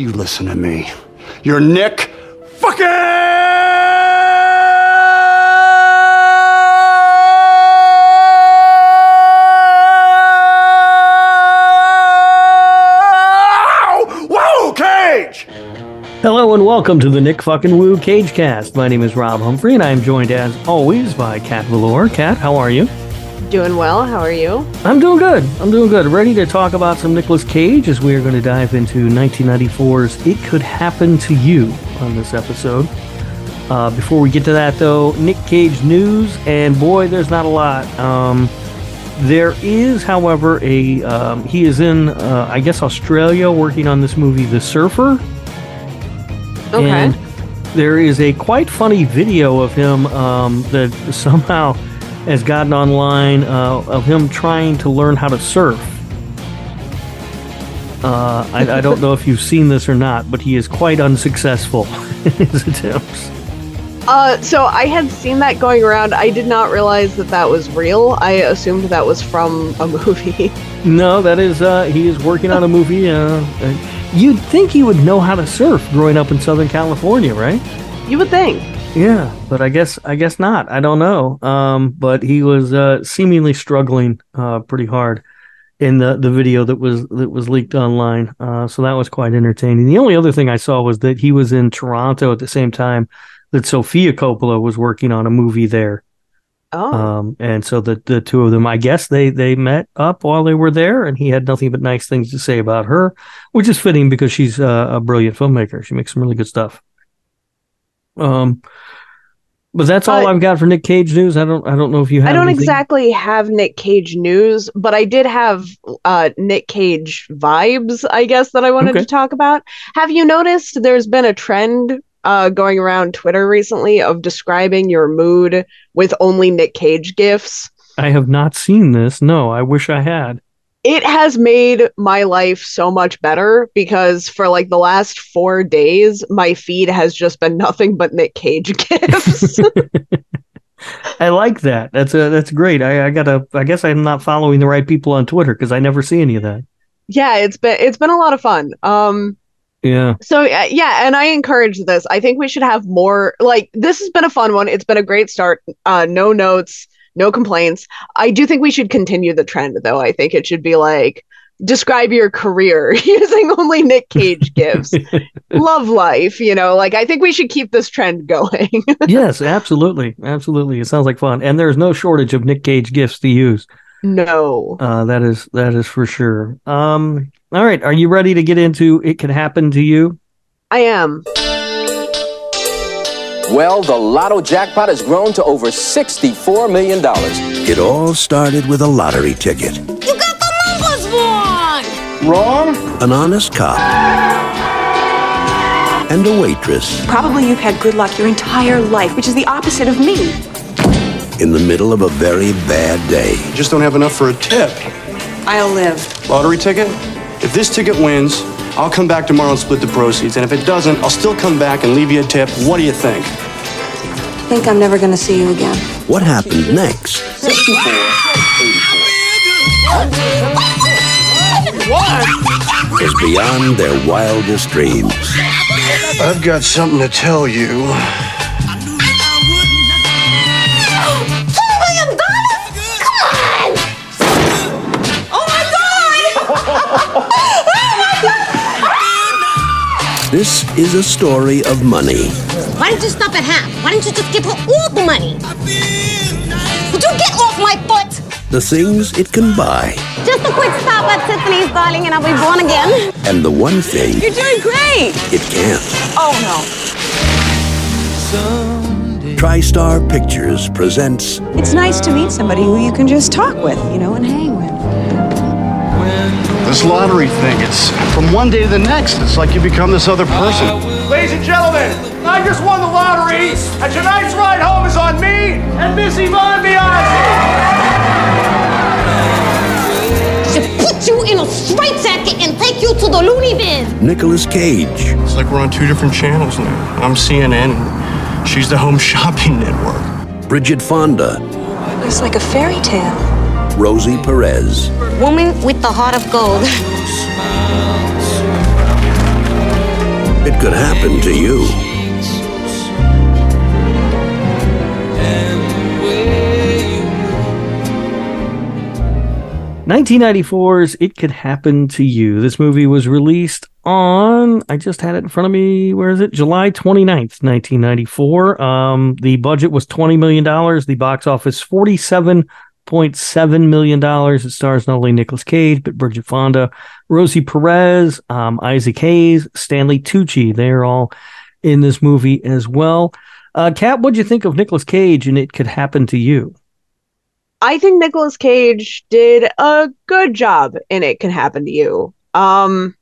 You listen to me. You're Nick fucking. Hello and welcome to the Nick fucking Woo Cage Cast. My name is Rob Humphrey and I am joined as always by Kat Valor. Kat, how are you? Doing well. How are you? I'm doing good. I'm doing good. Ready to talk about some Nicolas Cage as we are going to dive into 1994's It Could Happen to You on this episode. Uh, before we get to that, though, Nick Cage news, and boy, there's not a lot. Um, there is, however, a um, he is in, uh, I guess, Australia, working on this movie, The Surfer. Okay. And there is a quite funny video of him um, that somehow has gotten online uh, of him trying to learn how to surf. Uh, I, I don't know if you've seen this or not, but he is quite unsuccessful in his attempts. Uh, so I had seen that going around. I did not realize that that was real. I assumed that was from a movie. No, that is uh, he is working on a movie. Uh, you'd think he would know how to surf growing up in Southern California, right? you would think. Yeah, but I guess I guess not. I don't know. Um, but he was uh, seemingly struggling uh, pretty hard in the, the video that was that was leaked online. Uh, so that was quite entertaining. The only other thing I saw was that he was in Toronto at the same time that Sofia Coppola was working on a movie there. Oh, Um, and so the the two of them, I guess they they met up while they were there, and he had nothing but nice things to say about her, which is fitting because she's uh, a brilliant filmmaker. She makes some really good stuff. Um, but that's all Uh, I've got for Nick Cage news. I don't I don't know if you have. I don't anything. exactly have Nick Cage news, but I did have uh, Nick Cage vibes, I guess, that I wanted Okay. to talk about. Have you noticed there's been a trend uh, going around Twitter recently of describing your mood with only Nick Cage gifs? I have not seen this. No, I wish I had. It has made my life so much better because for like the last four days, my feed has just been nothing but Nick Cage gifs. I like that. That's a that's great. I, I gotta. I guess I'm not following the right people on Twitter because I never see any of that. yeah, it's been it's been a lot of fun. Um, Yeah. so uh, yeah, and I encourage this. I think we should have more. Like this has been a fun one. It's been a great start. Uh, no notes, no complaints. I do think we should continue the trend though. I think it should be like describe your career using only Nick Cage gifs. love life, you know, like I think we should keep this trend going. yes, absolutely, absolutely. It sounds like fun, and there's no shortage of Nick Cage gifts to use. no. Uh, that is that is for sure. Um, all right, are you ready to get into it? Can happen to you. I am. Well, the lotto jackpot has grown to over $64 million. It all started with a lottery ticket. You got the numbers wrong! Wrong? An honest cop. And a waitress Probably you've had good luck your entire life, which is the opposite of me. in the middle of a very bad day. Just don't have enough for a tip. I'll live. Lottery ticket? If this ticket wins, I'll come back tomorrow and split the proceeds. And if it doesn't, I'll still come back and leave you a tip. What do you think? I Think I'm never gonna see you again. What happened next is beyond their wildest dreams. I've got something to tell you. This is a story of money. Why didn't you stop at half? Why didn't you just give her all the money? Would you get off my foot? The things it can buy. Just a quick stop at Tiffany's, darling, and I'll be born again. And the one thing You're doing great! it can't. Oh no. TriStar Pictures presents. It's nice to meet somebody who you can just talk with, you know, and hang with. This lottery thing, it's from one day to the next. It's like you become this other person. Ladies and gentlemen, I just won the lottery, and tonight's ride home is on me and Miss Yvonne Biaggi. Should put you in a straitjacket and take you to the loony bin. Nicolas Cage, It's like we're on two different channels now. I'm CNN, and she's the Home Shopping Network. Bridget Fonda, It's like a fairy tale. Rosie Perez, Woman with the heart of gold. It could happen to you. 1994's It Could Happen to You. This movie was released on, I just had it in front of me. Where is it? July 29th, 1994. Um, the budget was $20 million. The box office, $47.7 million. It stars not only Nicolas Cage, but Bridget Fonda, Rosie Perez, um, Isaac Hayes, Stanley Tucci. They're all in this movie as well. Uh, Kat, what'd you think of Nicolas Cage and It Could Happen to You? I think Nicolas Cage did a good job in It Can Happen to You. Um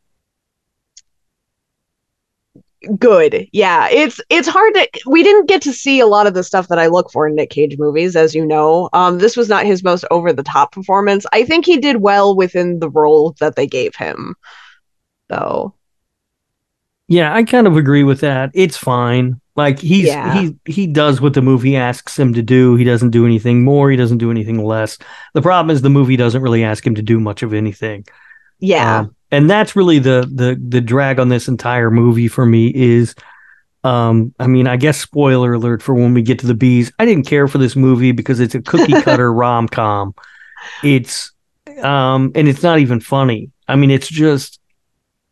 good. Yeah. It's it's hard to we didn't get to see a lot of the stuff that I look for in Nick Cage movies, as you know. Um this was not his most over the top performance. I think he did well within the role that they gave him. Though. Yeah, I kind of agree with that. It's fine. Like he's Yeah. he he does what the movie asks him to do. He doesn't do anything more. He doesn't do anything less. The problem is the movie doesn't really ask him to do much of anything. Yeah. Um, and that's really the the the drag on this entire movie for me is um I mean, I guess spoiler alert for when we get to the bees. I didn't care for this movie because it's a cookie cutter rom-com. It's um and it's not even funny. I mean, it's just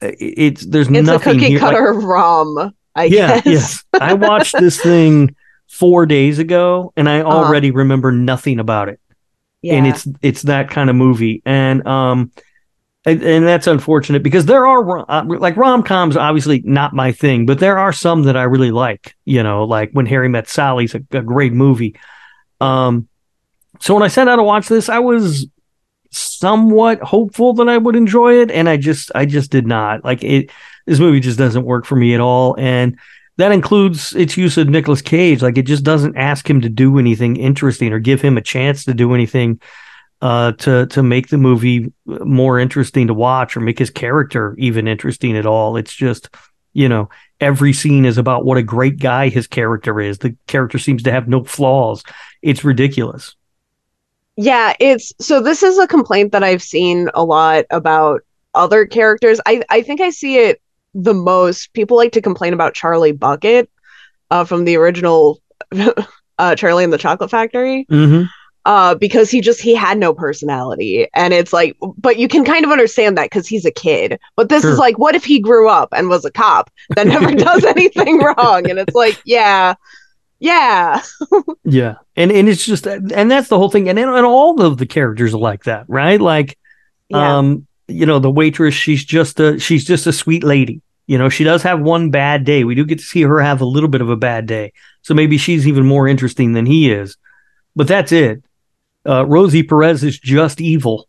it's there's it's a cookie here. Like, cutter rom, I yeah, guess. yes. I watched this thing four days ago, and I already remember nothing about it. yeah. And it's it's that kind of movie, and um, and, and that's unfortunate because there are uh, like rom coms, obviously not my thing, but there are some that I really like. You know, like when Harry Met Sally's a, a great movie. Um, so when I set out to watch this, I was somewhat hopeful that I would enjoy it, and I just I just did not like it. This movie just doesn't work for me at all, and that includes its use of Nicolas Cage. Like it just doesn't ask him to do anything interesting or give him a chance to do anything uh, to to make the movie more interesting to watch or make his character even interesting at all. It's just you know every scene is about what a great guy his character is. The character seems to have no flaws. It's ridiculous. Yeah, it's so this is a complaint that I've seen a lot about other characters. I I think I see it the most. People like to complain about Charlie Bucket uh, from the original uh, Charlie and the Chocolate Factory Mm-hmm. Uh, because he just he had no personality, and it's like, but you can kind of understand that because he's a kid. But this Sure. is like, what if he grew up and was a cop that never does anything wrong? And it's like, yeah, yeah, Yeah, and and it's just and that's the whole thing, and and all of the characters are like that, right? Like, yeah. um, you know, the waitress, she's just a she's just a sweet lady. You know, she does have one bad day. We do get to see her have a little bit of a bad day, so maybe she's even more interesting than he is. But that's it. Uh, Rosie Perez is just evil.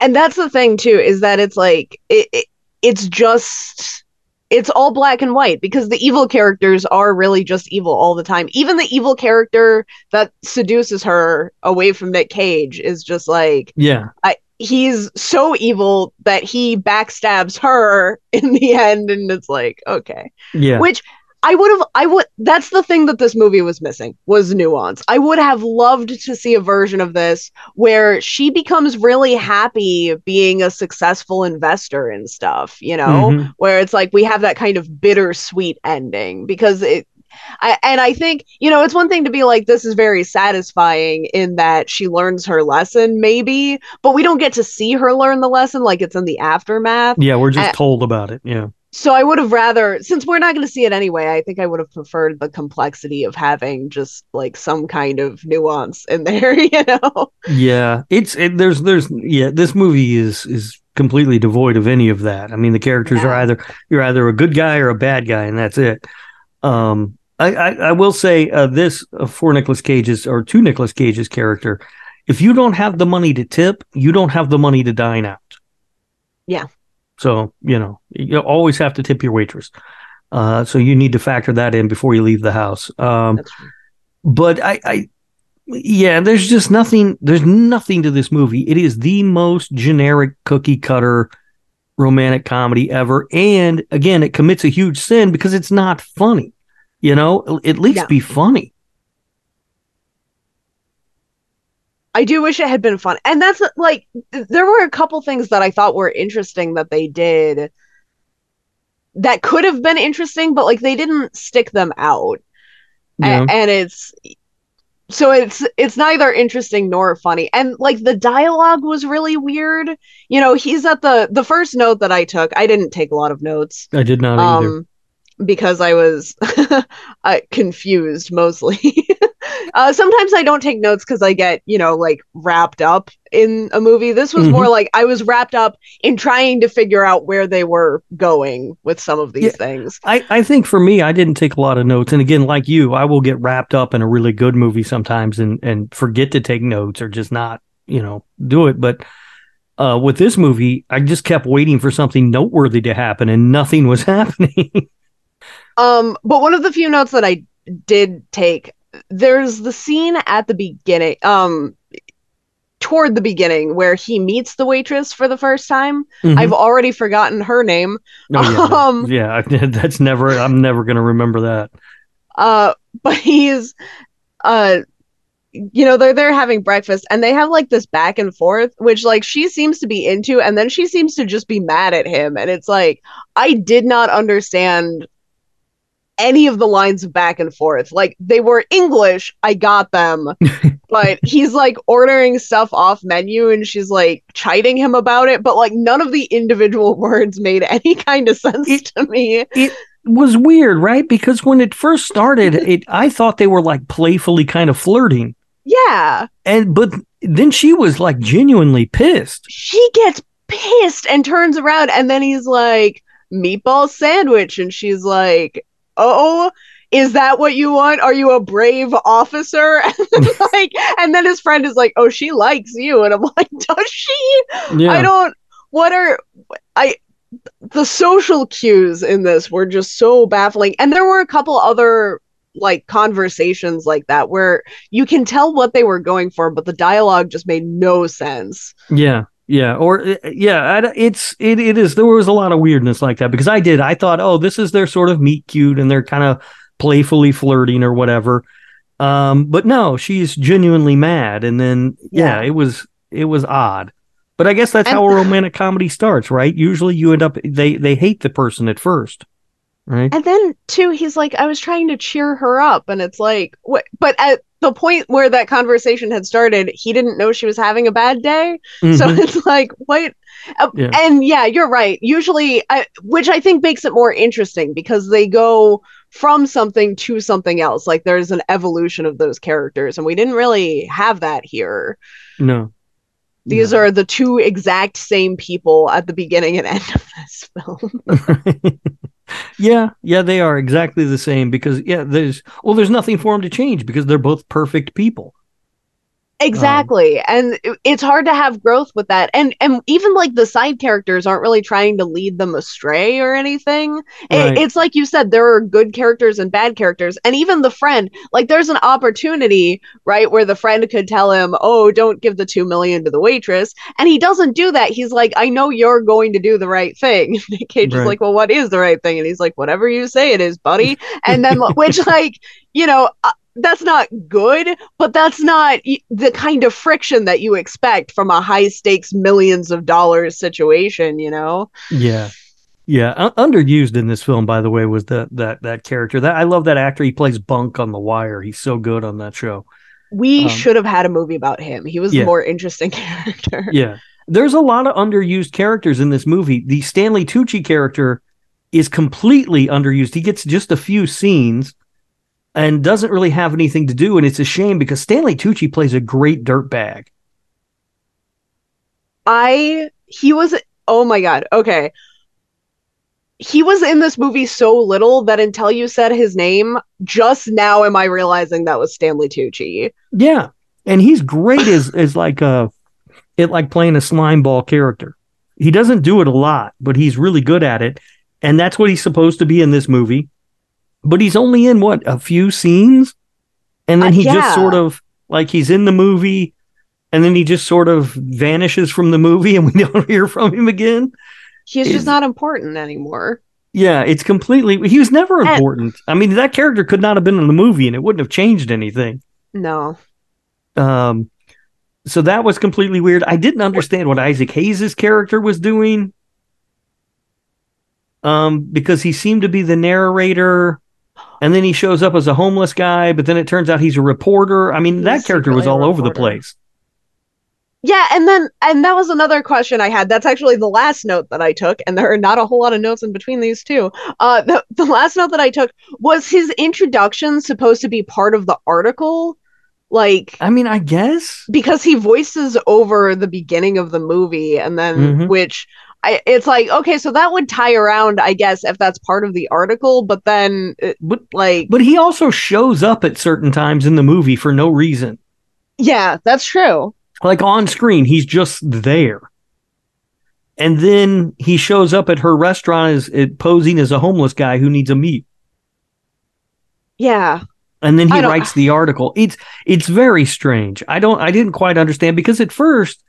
and that's the thing too is that it's like it, it it's just it's all black and white because the evil characters are really just evil all the time. Even the evil character that seduces her away from nick cage is just like Yeah, I, he's so evil that he backstabs her in the end and it's like okay. Yeah, which I would have I would that's the thing that this movie was missing was nuance. I would have loved to see a version of this where she becomes really happy being a successful investor and stuff, you know, Mhm. where it's like we have that kind of bittersweet ending because it I, and I think, you know, it's one thing to be like, this is very satisfying in that she learns her lesson, maybe, but we don't get to see her learn the lesson like it's in the aftermath. yeah. We're just told about it. Yeah, So I would have rather, since we're not going to see it anyway, I think I would have preferred the complexity of having just like some kind of nuance in there, you know? yeah. It's it, there's there's yeah. This movie is is completely devoid of any of that. I mean, the characters are either you're either a good guy or a bad guy, and that's it. Um, I I, I will say uh, this uh, for Nicolas Cage's or to Nicolas Cage's character, if you don't have the money to tip, you don't have the money to dine out. Yeah. So you know you always have to tip your waitress. Uh, so you need to factor that in before you leave the house. Um, but I, I yeah there's just nothing there's nothing to this movie it is the most generic cookie cutter romantic comedy ever and again it commits a huge sin because it's not funny you know at least Yeah. be funny I do wish it had been fun. And that's like, there were a couple things that I thought were interesting that they did. that could have been interesting, but like they didn't stick them out. A- and it's so it's it's neither interesting nor funny and like the dialogue was really weird you know he's at the the first note that i took i didn't take a lot of notes I did not either. Um, because i was uh, confused mostly uh sometimes i don't take notes because i get you know like wrapped up in a movie this was Mhm. more like i was wrapped up in trying to figure out where they were going with some of these Yeah. things I, I think for me, I didn't take a lot of notes. And again, like you, I will get wrapped up in a really good movie sometimes and, and forget to take notes or just not, you know, do it. But uh, with this movie, I just kept waiting for something noteworthy to happen and nothing was happening. Um, but one of the few notes that I did take, there's the scene at the beginning, um, toward the beginning where he meets the waitress for the first time. Mhm. I've already forgotten her name. Oh, yeah. Um, yeah, that's never, I'm never going to remember that. Uh, but he's, uh, you know, they're there having breakfast and they have like this back and forth, which like she seems to be into, and then she seems to just be mad at him. And it's like, I did not understand any of the lines back and forth. Like they were English, I got them. but he's like ordering stuff off menu and she's like chiding him about it, but like none of the individual words made any kind of sense It- to me. It was weird, right? Because when it first started, it I thought they were like playfully kind of flirting. Yeah. And but then she was like genuinely pissed. she gets pissed and turns around and then he's like meatball sandwich and she's like oh is that what you want? Are you a brave officer? And then, like and then his friend is like oh she likes you. And i'm like does she? Yeah. i don't what are i the social cues in this were just so baffling. And there were a couple other like conversations like that where you can tell what they were going for but the dialogue just made no sense. Yeah, yeah, or uh, yeah, it's it it is. There was a lot of weirdness like that because I did. I thought, oh, this is their sort of meet cute, and they're kind of playfully flirting or whatever. Um, but no, she's genuinely mad, and then yeah, Yeah. it was it was odd. But I guess that's And- how a romantic comedy starts, right? Usually, you end up they they hate the person at first, right? And then too, he's like, I was trying to cheer her up, and it's like, what? But at the point where that conversation had started, he didn't know she was having a bad day. So Mhm. it's like, what? Uh, Yeah. And yeah, you're right. Usually, I, which I think makes it more interesting because they go from something to something else. Like there's an evolution of those characters, and we didn't really have that here. no, These No. are the two exact same people at the beginning and end of this film. yeah, yeah, they are exactly the same because yeah, there's well, there's nothing for them to change because they're both perfect people. Exactly. and it- it's hard to have growth with that. And and even like the side characters aren't really trying to lead them astray or anything. It- it's like you said there are good characters and bad characters. And even the friend, like there's an opportunity, right, where the friend could tell him, "Oh, don't give the 2 million to the waitress." And he doesn't do that. He's like, "I know you're going to do the right thing." Nick Cage Right. is like, "Well, what is the right thing?" And he's like, "Whatever you say it is, buddy." And then which like, you know, uh, that's not good, but that's not the kind of friction that you expect from a high stakes millions of dollars situation, you know? Yeah. Yeah, underused in this film, by the way, was that that that character. That I love that actor. He plays Bunk on The Wire. He's so good on that show. We Um, should have had a movie about him. He was yeah. the more interesting character. Yeah, there's a lot of underused characters in this movie. The Stanley Tucci character is completely underused. He gets just a few scenes and doesn't really have anything to do. And it's a shame because Stanley Tucci plays a great dirtbag. I he was oh my god. Okay. He was in this movie so little that until you said his name, just now am I realizing that was Stanley Tucci. Yeah, and he's great as as like a it like playing a slime ball character. He doesn't do it a lot, but he's really good at it, and that's what he's supposed to be in this movie. But he's only in what a few scenes, and then Uh, he yeah. just sort of like he's in the movie, and then he just sort of vanishes from the movie, and we don't hear from him again. He's Is- just not important anymore. Yeah, it's completely. He was never And- important. I mean, that character could not have been in the movie, and it wouldn't have changed anything. No. Um, so that was completely weird. I didn't understand what Isaac Hayes' character was doing. um, because he seemed to be the narrator, and then he shows up as a homeless guy, but then it turns out he's a reporter. I mean, that character was all over the place. Yeah, and then and that was another question I had. That's actually the last note that I took, and there are not a whole lot of notes in between these two. Uh, the the last note that I took was his introduction supposed to be part of the article, like I mean, I guess. because he voices over the beginning of the movie, and then Mhm. which. I, it's like okay, so that would tie around, I guess, if that's part of the article. But then, uh, it- But like, but he also shows up at certain times in the movie for no reason. yeah, that's true. Like on screen, he's just there. And then he shows up at her restaurant as it posing as a homeless guy who needs a meat. Yeah, And then he writes the article. It's it's very strange. I don't I didn't quite understand because at first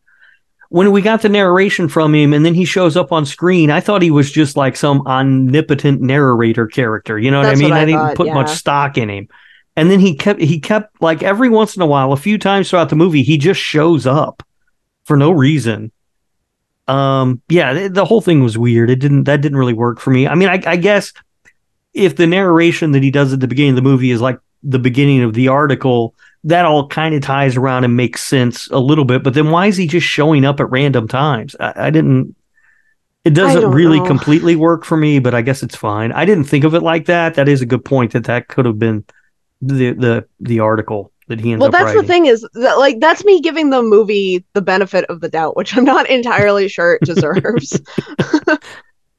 when we got the narration from him and then he shows up on screen, I thought he was just like some omnipotent narrator character. You know what I mean? what I didn't thought, put much stock in him. And then he kept he kept like every once in a while, a few times throughout the movie, he just shows up for no reason. Um, yeah, the, the whole thing was weird. It didn't that didn't really work for me. I mean, I, I guess if the narration that he does at the beginning of the movie is like the beginning of the article, that all kind of ties around and makes sense a little bit. But then why is he just showing up at random times? I, I didn't. It doesn't really know. completely work for me, but I guess it's fine. I didn't think of it like that. That is a good point. That that could have been the the the article that he ends well that's writing. the thing is that like that's me giving the movie the benefit of the doubt which i'm not entirely sure it deserves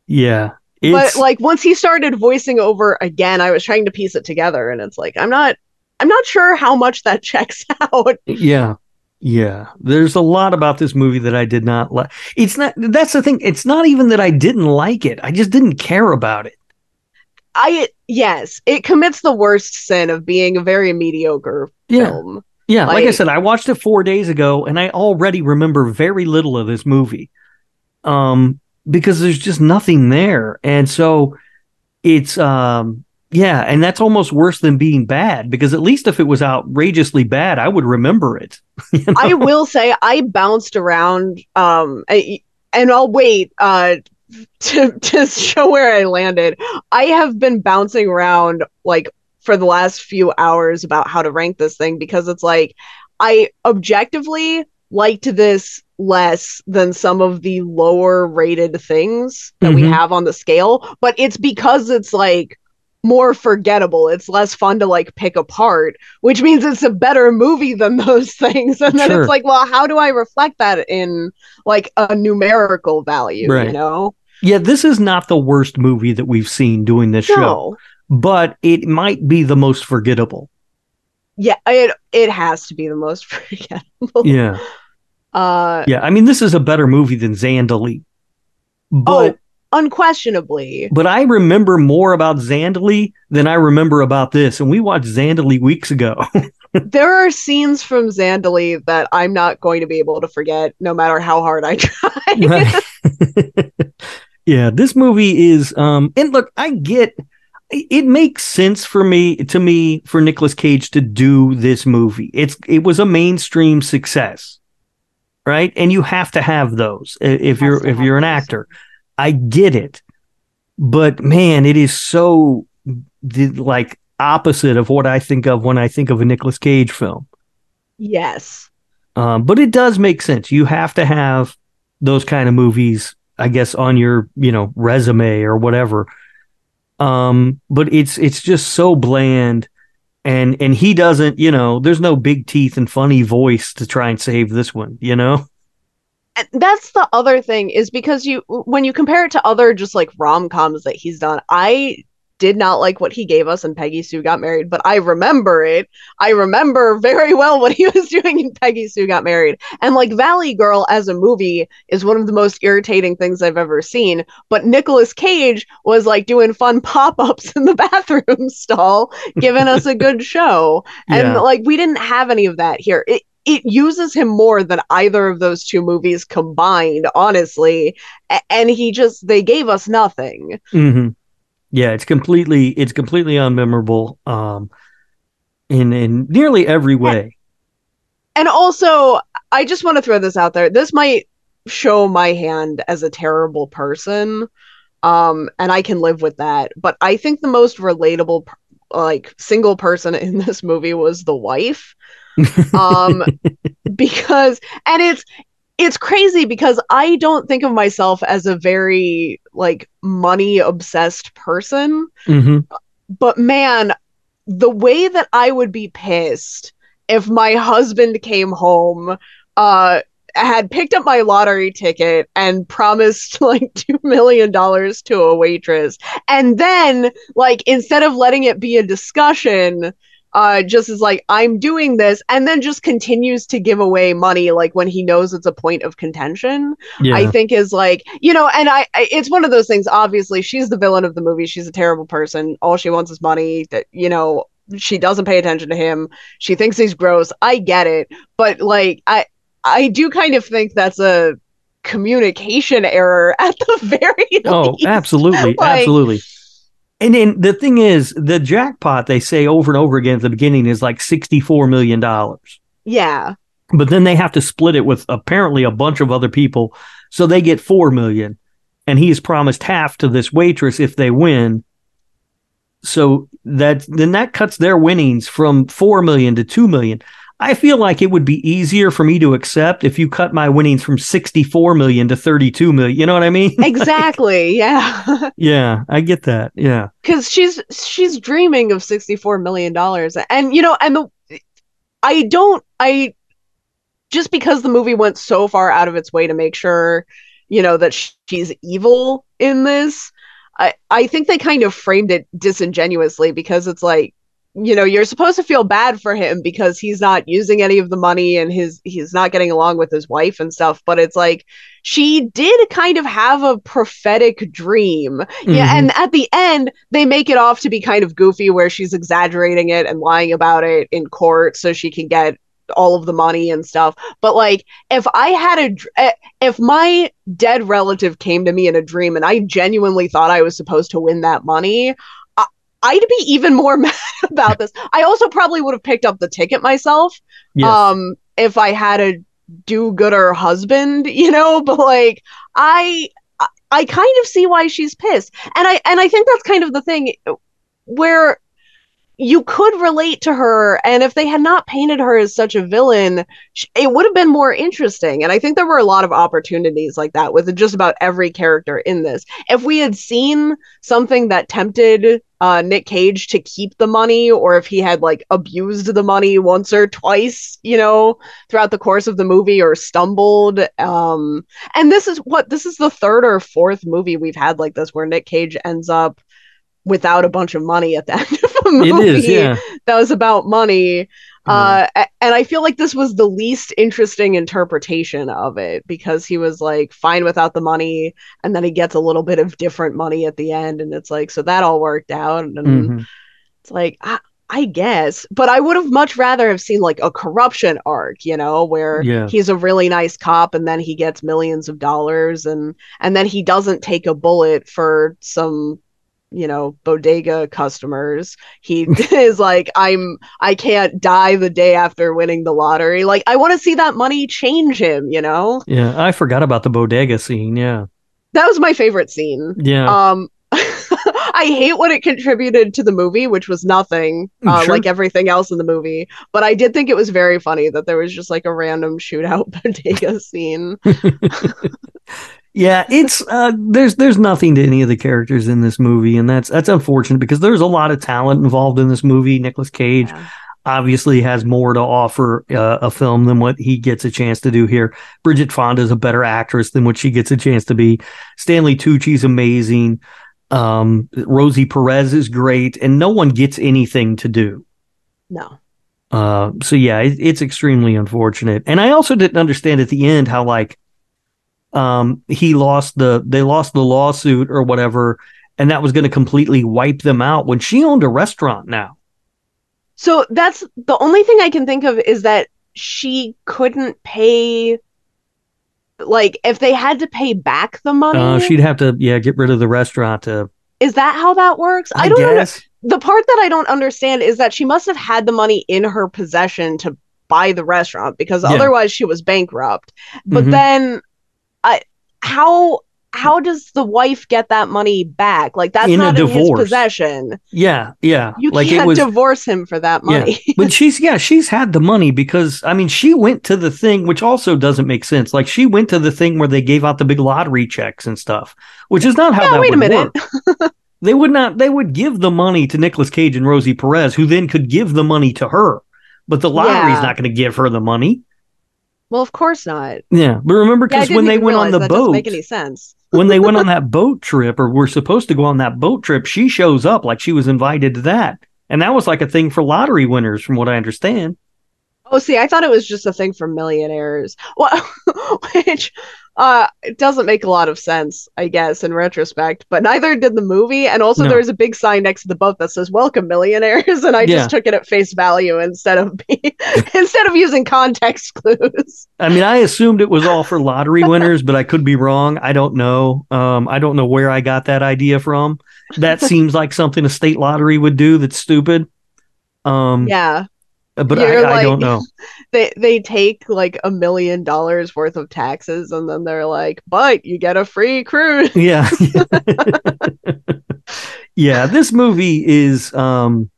Yeah, but like once he started voicing over again i was trying to piece it together and it's like i'm not i'm not sure how much that checks out Yeah. Yeah. There's a lot about this movie that I did not like. It's not that's the thing. It's not even that I didn't like it. I just didn't care about it. i yes it commits the worst sin of being a very mediocre Yeah. film Yeah, like, I said, I watched it 4 days ago and I already remember very little of this movie. Um because there's just nothing there. And so it's um yeah, and that's almost worse than being bad because at least if it was outrageously bad, I would remember it. You know? I will say I bounced around um I, and I'll wait uh to to show where I landed. I have been bouncing around like for the last few hours about how to rank this thing because it's like I objectively liked this less than some of the lower rated things that we Mhm. have on the scale, but it's because it's like more forgettable. It's less fun to like pick apart, which means it's a better movie than those things. And then Sure. it's like, well, how do I reflect that in like a numerical value, Right. you know? Yeah, this is not the worst movie that we've seen doing this show. But it might be the most forgettable. Yeah, it it has to be the most forgettable. Yeah. Uh Yeah. I mean, this is a better movie than Zandalee. But oh, unquestionably. but I remember more about Zandalee than I remember about this. And we watched Zandalee weeks ago. There are scenes from Zandalee that I'm not going to be able to forget no matter how hard I try. Yeah, this movie is um and look, I get it makes sense for me to me for Nicolas Cage to do this movie. It's it was a mainstream success. Right? And you have to have those if you're if you're an those. I get it. But man, it is so the like opposite of what I think of when I think of a Nicolas Cage film. yes. Um, but it does make sense. You have to have those kind of movies, I guess, on your you know resume or whatever. Um, but it's it's just so bland, and and he doesn't, you know, there's no big teeth and funny voice to try and save this one, you know. And that's the other thing is because you when you compare it to other just like rom-coms that he's done, I did not like what he gave us in Peggy Sue Got Married, but I remember it. I remember very well what he was doing in Peggy Sue Got Married. And like Valley Girl as a movie is one of the most irritating things I've ever seen. But Nicolas Cage was like doing fun pop-ups in the bathroom stall, giving us a good show. And Yeah. like we didn't have any of that here. It it uses him more than either of those two movies combined, honestly. And he just they gave us nothing. hmm Yeah, it's completely it's completely unmemorable. Um, in in nearly every way. And also, I just want to throw this out there. This might show my hand as a terrible person. Um, and I can live with that. But I think the most relatable, like single person in this movie was the wife. Um, because and it's it's crazy because I don't think of myself as a very like money obsessed person. hmm But man, the way that I would be pissed if my husband came home, uh, had picked up my lottery ticket and promised like two million dollars to a waitress, and then like instead of letting it be a discussion, uh, just is like I'm doing this, and then just continues to give away money like when he knows it's a point of contention. Yeah. I think is like you know, and I, I it's one of those things. Obviously, she's the villain of the movie. She's a terrible person. All she wants is money. That you know, she doesn't pay attention to him. She thinks he's gross. I get it, but like I I do kind of think that's a communication error at the very Oh, least. absolutely, Like, absolutely. And then the thing is, the jackpot they say over and over again at the beginning is like sixty-four million dollars. Yeah. but then they have to split it with apparently a bunch of other people so they get 4 million and he is promised half to this waitress if they win so that then that cuts their winnings from 4 million to 2 million i feel like it would be easier for me to accept if you cut my winnings from 64 million to 32 million. You know what i mean? Exactly. yeah. yeah i get that. Yeah. Cuz she's she's dreaming of 64 million dollars. And you know and the I don't I just because the movie went so far out of its way to make sure you know that she's evil in this I I think they kind of framed it disingenuously because it's like you know you're supposed to feel bad for him because he's not using any of the money and his he's not getting along with his wife and stuff but it's like she did kind of have a prophetic dream yeah Mhm. and at the end they make it off to be kind of goofy where she's exaggerating it and lying about it in court so she can get all of the money and stuff but like if i had a eh, if my dead relative came to me in a dream and i genuinely thought i was supposed to win that money i'd be even more mad about this i also probably would have picked up the ticket myself yes. um if i had a do-gooder husband you know but like i I- i kind of see why she's pissed and i and i think that's kind of the thing where you could relate to her and if they had not painted her as such a villain it would have been more interesting. And i think there were a lot of opportunities like that with just about every character in this. If we had seen something that tempted uh, nick cage to keep the money or if he had like abused the money once or twice you know throughout the course of the movie or stumbled um and this is what this is the third or fourth movie we've had like this where nick cage ends up without a bunch of money at the end of movie it is yeah that was about money. Uh, and I feel like this was the least interesting interpretation of it because he was like fine without the money, and then he gets a little bit of different money at the end, and it's like so that all worked out, and Mhm. it's like I, I guess, but I would have much rather have seen like a corruption arc, you know, where Yeah. he's a really nice cop and then he gets millions of dollars, and and then he doesn't take a bullet for some you know bodega customers. He is like i'm i can't die the day after winning the lottery. Like i want to see that money change him you know? Yeah i forgot about the bodega scene yeah. That was my favorite scene. Yeah. Um i hate what it contributed to the movie which was nothing uh, Sure. like everything else in the movie but i did think it was very funny that there was just like a random shootout bodega scene Yeah, it's uh there's there's nothing to any of the characters in this movie and that's that's unfortunate because there's a lot of talent involved in this movie. Nicolas Cage Yeah. obviously has more to offer uh, a film than what he gets a chance to do here. Bridget Fonda is a better actress than what she gets a chance to be. Stanley Tucci's amazing. Um Rosie Perez is great and no one gets anything to do. no Uh, so yeah, it, it's extremely unfortunate. And I also didn't understand at the end how like um he lost the they lost the lawsuit or whatever, and that was going to completely wipe them out when she owned a restaurant now. So that's the only thing I can think of is that she couldn't pay like if they had to pay back the money. Uh, she'd have to yeah get rid of the restaurant to. is that how that works? I, don't know. guess. The part that I don't understand is that she must have had the money in her possession to buy the restaurant because Yeah. otherwise she was bankrupt. But Mhm. then I how how does the wife get that money back? Like that's In not in his possession. Yeah, yeah. You like can't it was divorce him for that money. Yeah. but she's yeah, she's had the money because I mean she went to the thing which also doesn't make sense. Like she went to the thing where they gave out the big lottery checks and stuff, which is not how Yeah, that wait a minute. work. they would not they would give the money to Nicolas Cage and Rosie Perez, who then could give the money to her. But the lottery's Yeah. not going to give her the money. Well, of course not. Yeah. But remember because didn't when they went on the boat make any sense. when they went on that boat trip or were supposed to go on that boat trip, she shows up like she was invited to that. And that was like a thing for lottery winners, from what I understand. Oh, see, I thought it was just a thing for millionaires. Well, which uh it doesn't make a lot of sense, I guess, in retrospect. But neither did the movie. And also No. there's a big sign next to the boat that says "Welcome, millionaires," and I Yeah. just took it at face value instead of be- instead of using context clues. I mean, I assumed it was all for lottery winners, but I could be wrong. I don't know. Um, I don't know where I got that idea from. That seems like something a state lottery would do. That's stupid. Um, Yeah, but I, I don't know. they they take like a million dollars worth of taxes, and then they're like, "But you get a free cruise." Yeah. yeah, this movie is um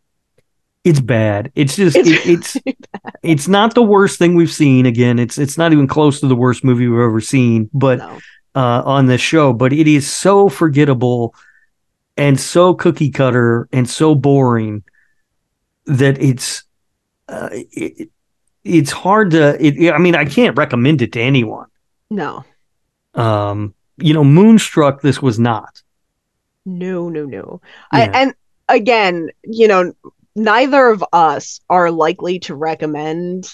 it's bad. It's just It's it, it's it's not the worst thing we've seen again. It's it's not even close to the worst movie we've ever seen, but No. uh on this show, but it is so forgettable and so cookie cutter and so boring that it's uh, it, it's hard to it, I mean, I can't recommend it to anyone. No, Um you know, Moonstruck this was not. no, no, no. Yeah. I, and again, you know, neither of us are likely to recommend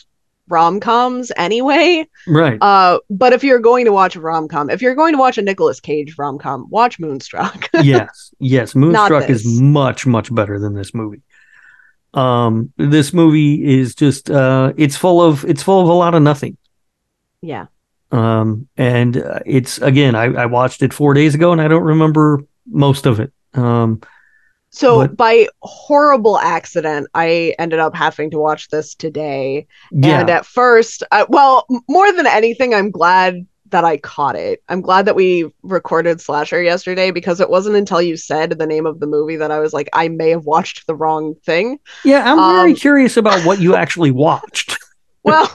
rom-coms anyway. Right. Uh, but if you're going to watch a rom-com, if you're going to watch a Nicolas Cage rom-com, watch Moonstruck. yes, yes. Moonstruck is much, much better than this movie. Um, this movie is just uh, it's full of it's full of a lot of nothing. yeah. Um, and uh, it's again, I, I watched it four days ago, and I don't remember most of it. Um, So But- by horrible accident, I ended up having to watch this today. yeah, And at first, I, well, more than anything, I'm glad that I caught it. I'm glad that we recorded Slasher yesterday because it wasn't until you said the name of the movie that I was like, I may have watched the wrong thing. yeah. I'm very um, curious about what you actually watched. Well,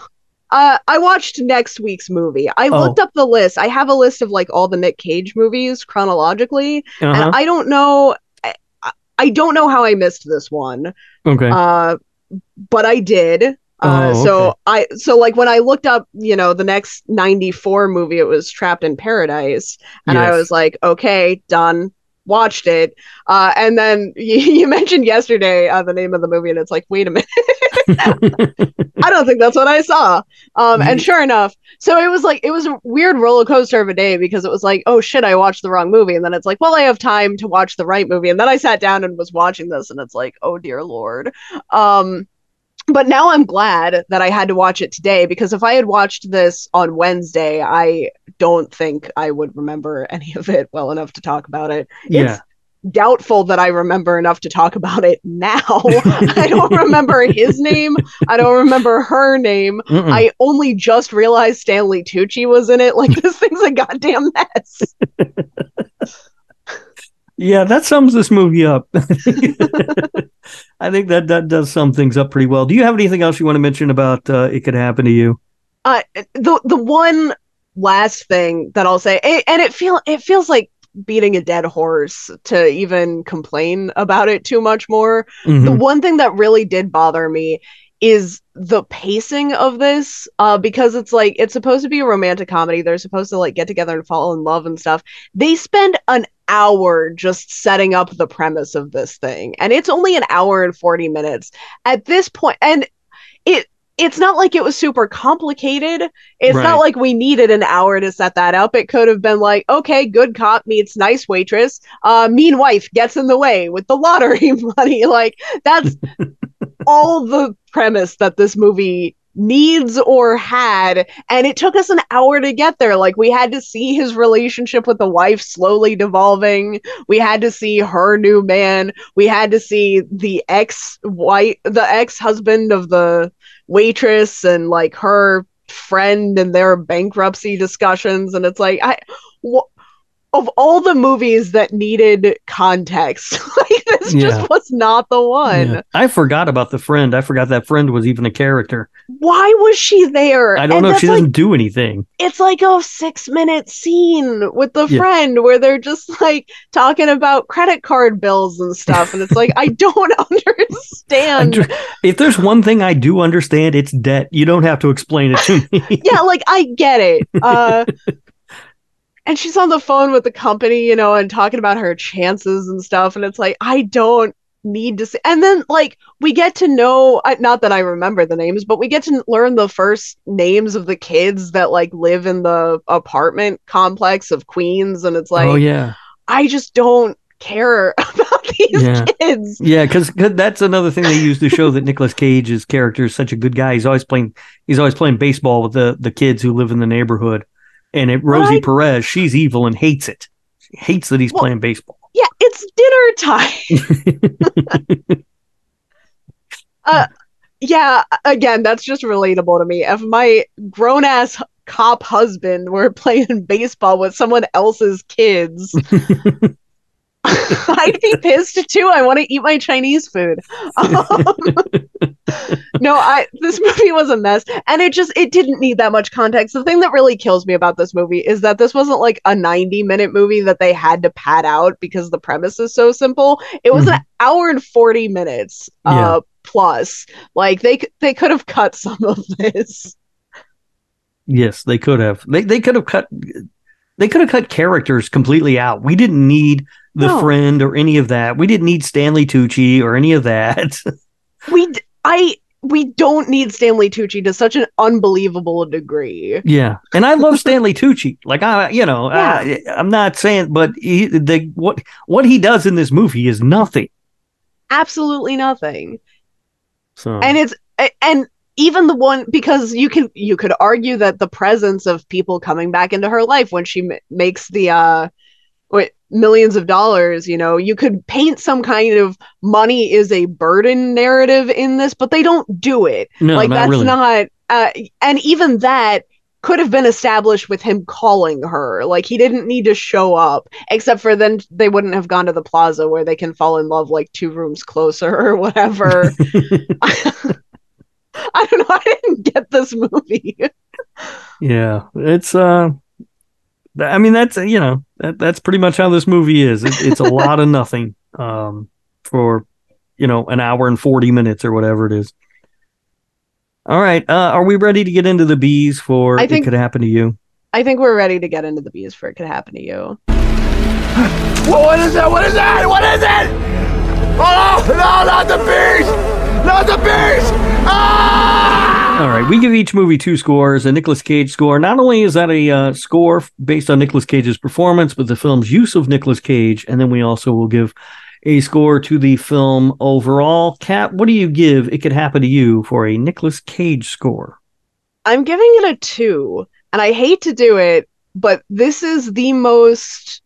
uh, I watched next week's movie. I Oh. looked up the list. I have a list of like all the Nick Cage movies chronologically, Uh-huh. and I don't know. I, I don't know how I missed this one. okay. uh but i did uh Oh, so okay. i so like when i looked up you know the next 94 movie it was trapped in paradise and i was like okay done watched it. Uh and then you, you mentioned yesterday uh, the name of the movie and it's like wait a minute. I don't think that's what i saw. Um and sure enough so it was like it was a weird roller coaster of a day because it was like oh shit i watched the wrong movie. And then it's like well i have time to watch the right movie. And then i sat down and was watching this and it's like oh dear lord. Um but now i'm glad that i had to watch it today because if i had watched this on wednesday i don't think i would remember any of it well enough to talk about it yeah. it's doubtful that I remember enough to talk about it now. I don't remember his name. I don't remember her name. Mm-mm. I only just realized Stanley Tucci was in it. Like this thing's a goddamn mess. Yeah, that sums this movie up. I think that that does sum things up pretty well. Do you have anything else you want to mention about uh, it could happen to you? Uh, the the one last thing that I'll say, a- and it feel it feels like beating a dead horse to even complain about it too much more. The Mhm. one thing that really did bother me is the pacing of this uh because it's like it's supposed to be a romantic comedy. They're supposed to like get together and fall in love and stuff. They spend an hour just setting up the premise of this thing and it's only an hour and 40 minutes. At this point and it it's not like it was super complicated. It's Right. not like we needed an hour to set that up. It could have been like okay good cop meets nice waitress uh mean wife gets in the way with the lottery money. Like that's all the premise that this movie needs or had and it took us an hour to get there. Like we had to see his relationship with the wife slowly devolving. We had to see her new man. We had to see the ex wife the ex-husband of the waitress and like her friend and their bankruptcy discussions. And it's like i wh- of all the movies that needed context, like this Yeah. just was not the one. Yeah. I forgot about the friend. I forgot that friend was even a character. Why was she there? I don't And know if she like, doesn't do anything. it's like a six minute scene with the Yeah. friend where they're just like talking about credit card bills and stuff. And it's like, I don't I understand. if there's one thing I do understand, it's debt. You don't have to explain it to me. yeah, like I get it. Uh, and she's on the phone with the company, you know, and talking about her chances and stuff. And it's like, I don't need to see. And then, like, we get to know, not that I remember the names, but we get to learn the first names of the kids that, like, live in the apartment complex of Queens. And it's oh, like, oh yeah, I just don't care about these Yeah. kids. yeah. Because that's another thing they use to show that Nicolas Cage's character is such a good guy. He's always playing. He's always playing baseball with the the kids who live in the neighborhood. And it, Rosie Right. Perez, she's evil and hates it. She hates that he's Well- playing baseball. Yeah, it's dinner time. uh, yeah, again, that's just relatable to me. If my grown ass cop husband were playing baseball with someone else's kids, I'd be pissed too. I want to eat my Chinese food. Um, no, I this movie was a mess, and it just it didn't need that much context. The thing that really kills me about this movie is that this wasn't like a ninety minute movie that they had to pad out because the premise is so simple. It was an hour and forty minutes uh, Yeah. plus. Like they they could have cut some of this. Yes, they could have. They they could have cut. They could have cut characters completely out. We didn't need the No. friend or any of that. We didn't need Stanley Tucci or any of that. We I we don't need Stanley Tucci to such an unbelievable degree. yeah, and I love Stanley Tucci. Like I, you know, I, I'm not saying, but he, the what what he does in this movie is nothing. Absolutely nothing. So and it's and even the one because you can you could argue that the presence of people coming back into her life when she m- makes the uh what millions of dollars you know you could paint some kind of money is a burden narrative in this but they don't do it. No, like not that's really. not uh, and even that could have been established with him calling her. Like he didn't need to show up except for then they wouldn't have gone to the plaza where they can fall in love like two rooms closer or whatever I don't know. I didn't get this movie. yeah, it's uh, I mean that's you know that that's pretty much how this movie is. It, it's a lot of nothing um for you know an hour and forty minutes or whatever it is. All right, uh, are we ready to get into the bees for I think- it could happen to you? I think we're ready to get into the bees for it could happen to you. What is that? What is that? What is it? Oh, no, not the bees! Not the bees! Ah! All right, we give each movie two scores. A Nicolas Cage score. Not only is that a uh, score based on Nicolas Cage's performance, but the film's use of Nicolas Cage, and then we also will give a score to the film overall. Cat, what do you give? It could happen to you for a Nicolas Cage score. I'm giving it a two, and I hate to do it, but this is the most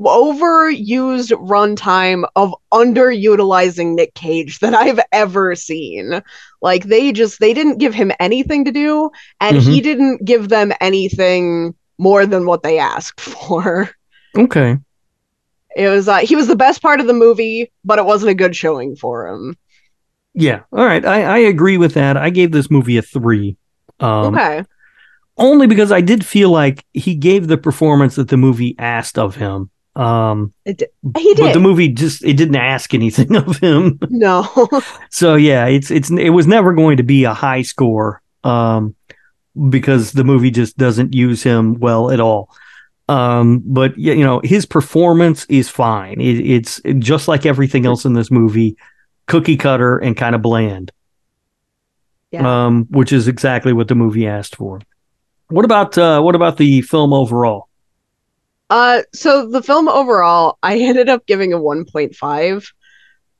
overused runtime of underutilizing Nick Cage that I've ever seen. Like they just they didn't give him anything to do, and he didn't give them anything more than what they asked for. Okay. It was uh, he was the best part of the movie, but it wasn't a good showing for him. Yeah. All right. I, I agree with that. I gave this movie a three. Um, okay. Only because I did feel like he gave the performance that the movie asked of him. Um, It he but the movie just it didn't ask anything of him. no. So yeah, it's it's it was never going to be a high score um because the movie just doesn't use him well at all. Um but yeah, you know, his performance is fine. It, it's just like everything else in this movie, cookie cutter and kind of bland. Yeah. Um which is exactly what the movie asked for. What about uh what about the film overall? Uh, so the film overall, I ended up giving a 1.5,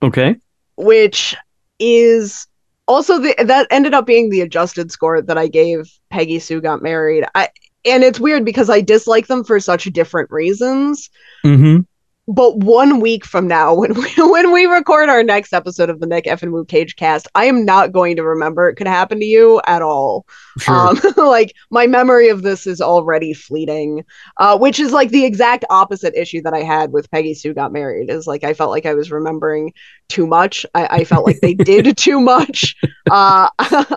Okay. which is also the that ended up being the adjusted score that I gave Peggy Sue Got Married. I and it's weird because I dislike them for such different reasons. Mhm. But one week from now, when we when we record our next episode of the Nick F and Woo Cage Cast, I am not going to remember it could happen to you at all. Sure. Um, like my memory of this is already fleeting, uh, which is like the exact opposite issue that I had with Peggy Sue got married. Is like I felt like I was remembering too much. I, I felt like they did too much. Uh,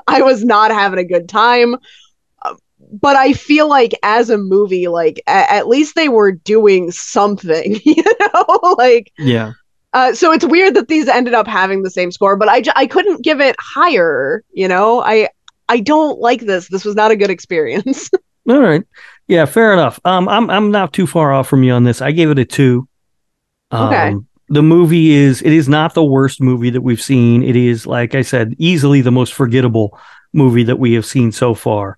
I was not having a good time but I feel like as a movie, like a- at least they were doing something, you know, like yeah. uh, so it's weird that these ended up having the same score, but I, j- I couldn't give it higher, you know. I I don't like this. This was not a good experience. All right. Yeah, fair enough. Um, I'm I'm not too far off from you on this. I gave it a two. Um, Okay. The movie is it is not the worst movie that we've seen. It is, like I said, easily the most forgettable movie that we have seen so far.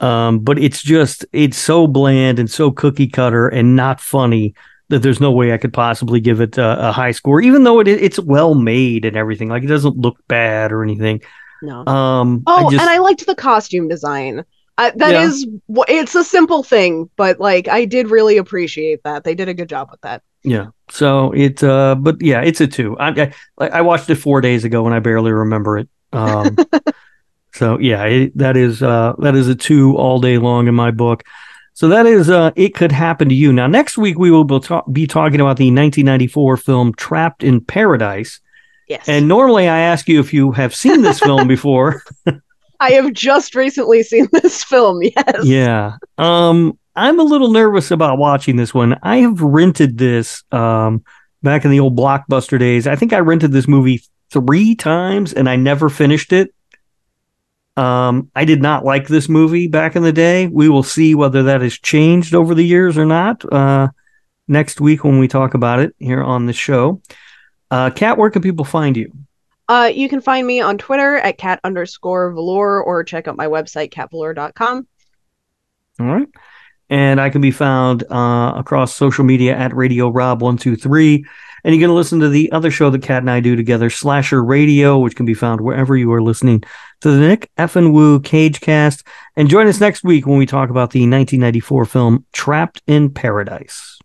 Um, but it's just it's so bland and so cookie cutter and not funny that there's no way I could possibly give it a, a high score, even though it it's well made and everything. Like it doesn't look bad or anything. no. Um, Oh, I just, and I liked the costume design. Uh, that Yeah. is, it's a simple thing, but like I did really appreciate that. They did a good job with that. Yeah. So it, uh, but yeah, it's a two. I, I, like, I watched it four days ago and I barely remember it. Um, so yeah, it, that is, uh, that is a two all day long in my book. So that is, uh, it could happen to you. Now, next week we will be, ta- be talking about the 1994 film Trapped in Paradise. Yes. And normally I ask you if you have seen this film before. I have just recently seen this film. Yes. Yeah. Um, I'm a little nervous about watching this one. I have rented this um back in the old blockbuster days. I think I rented this movie three times and I never finished it. Um, I did not like this movie back in the day. We will see whether that has changed over the years or not. Uh next week when we talk about it here on the show. Uh Cat, where can people find you? Uh, you can find me on Twitter at cat underscore velour or check out my website, catvelour.com. All right. And I can be found uh, across social media at Radio Rob123. And you can listen to the other show that Cat and I do together, Slasher Radio, which can be found wherever you are listening to the Nick F and Woo Cage Cast. And join us next week when we talk about the 1994 film Trapped in Paradise.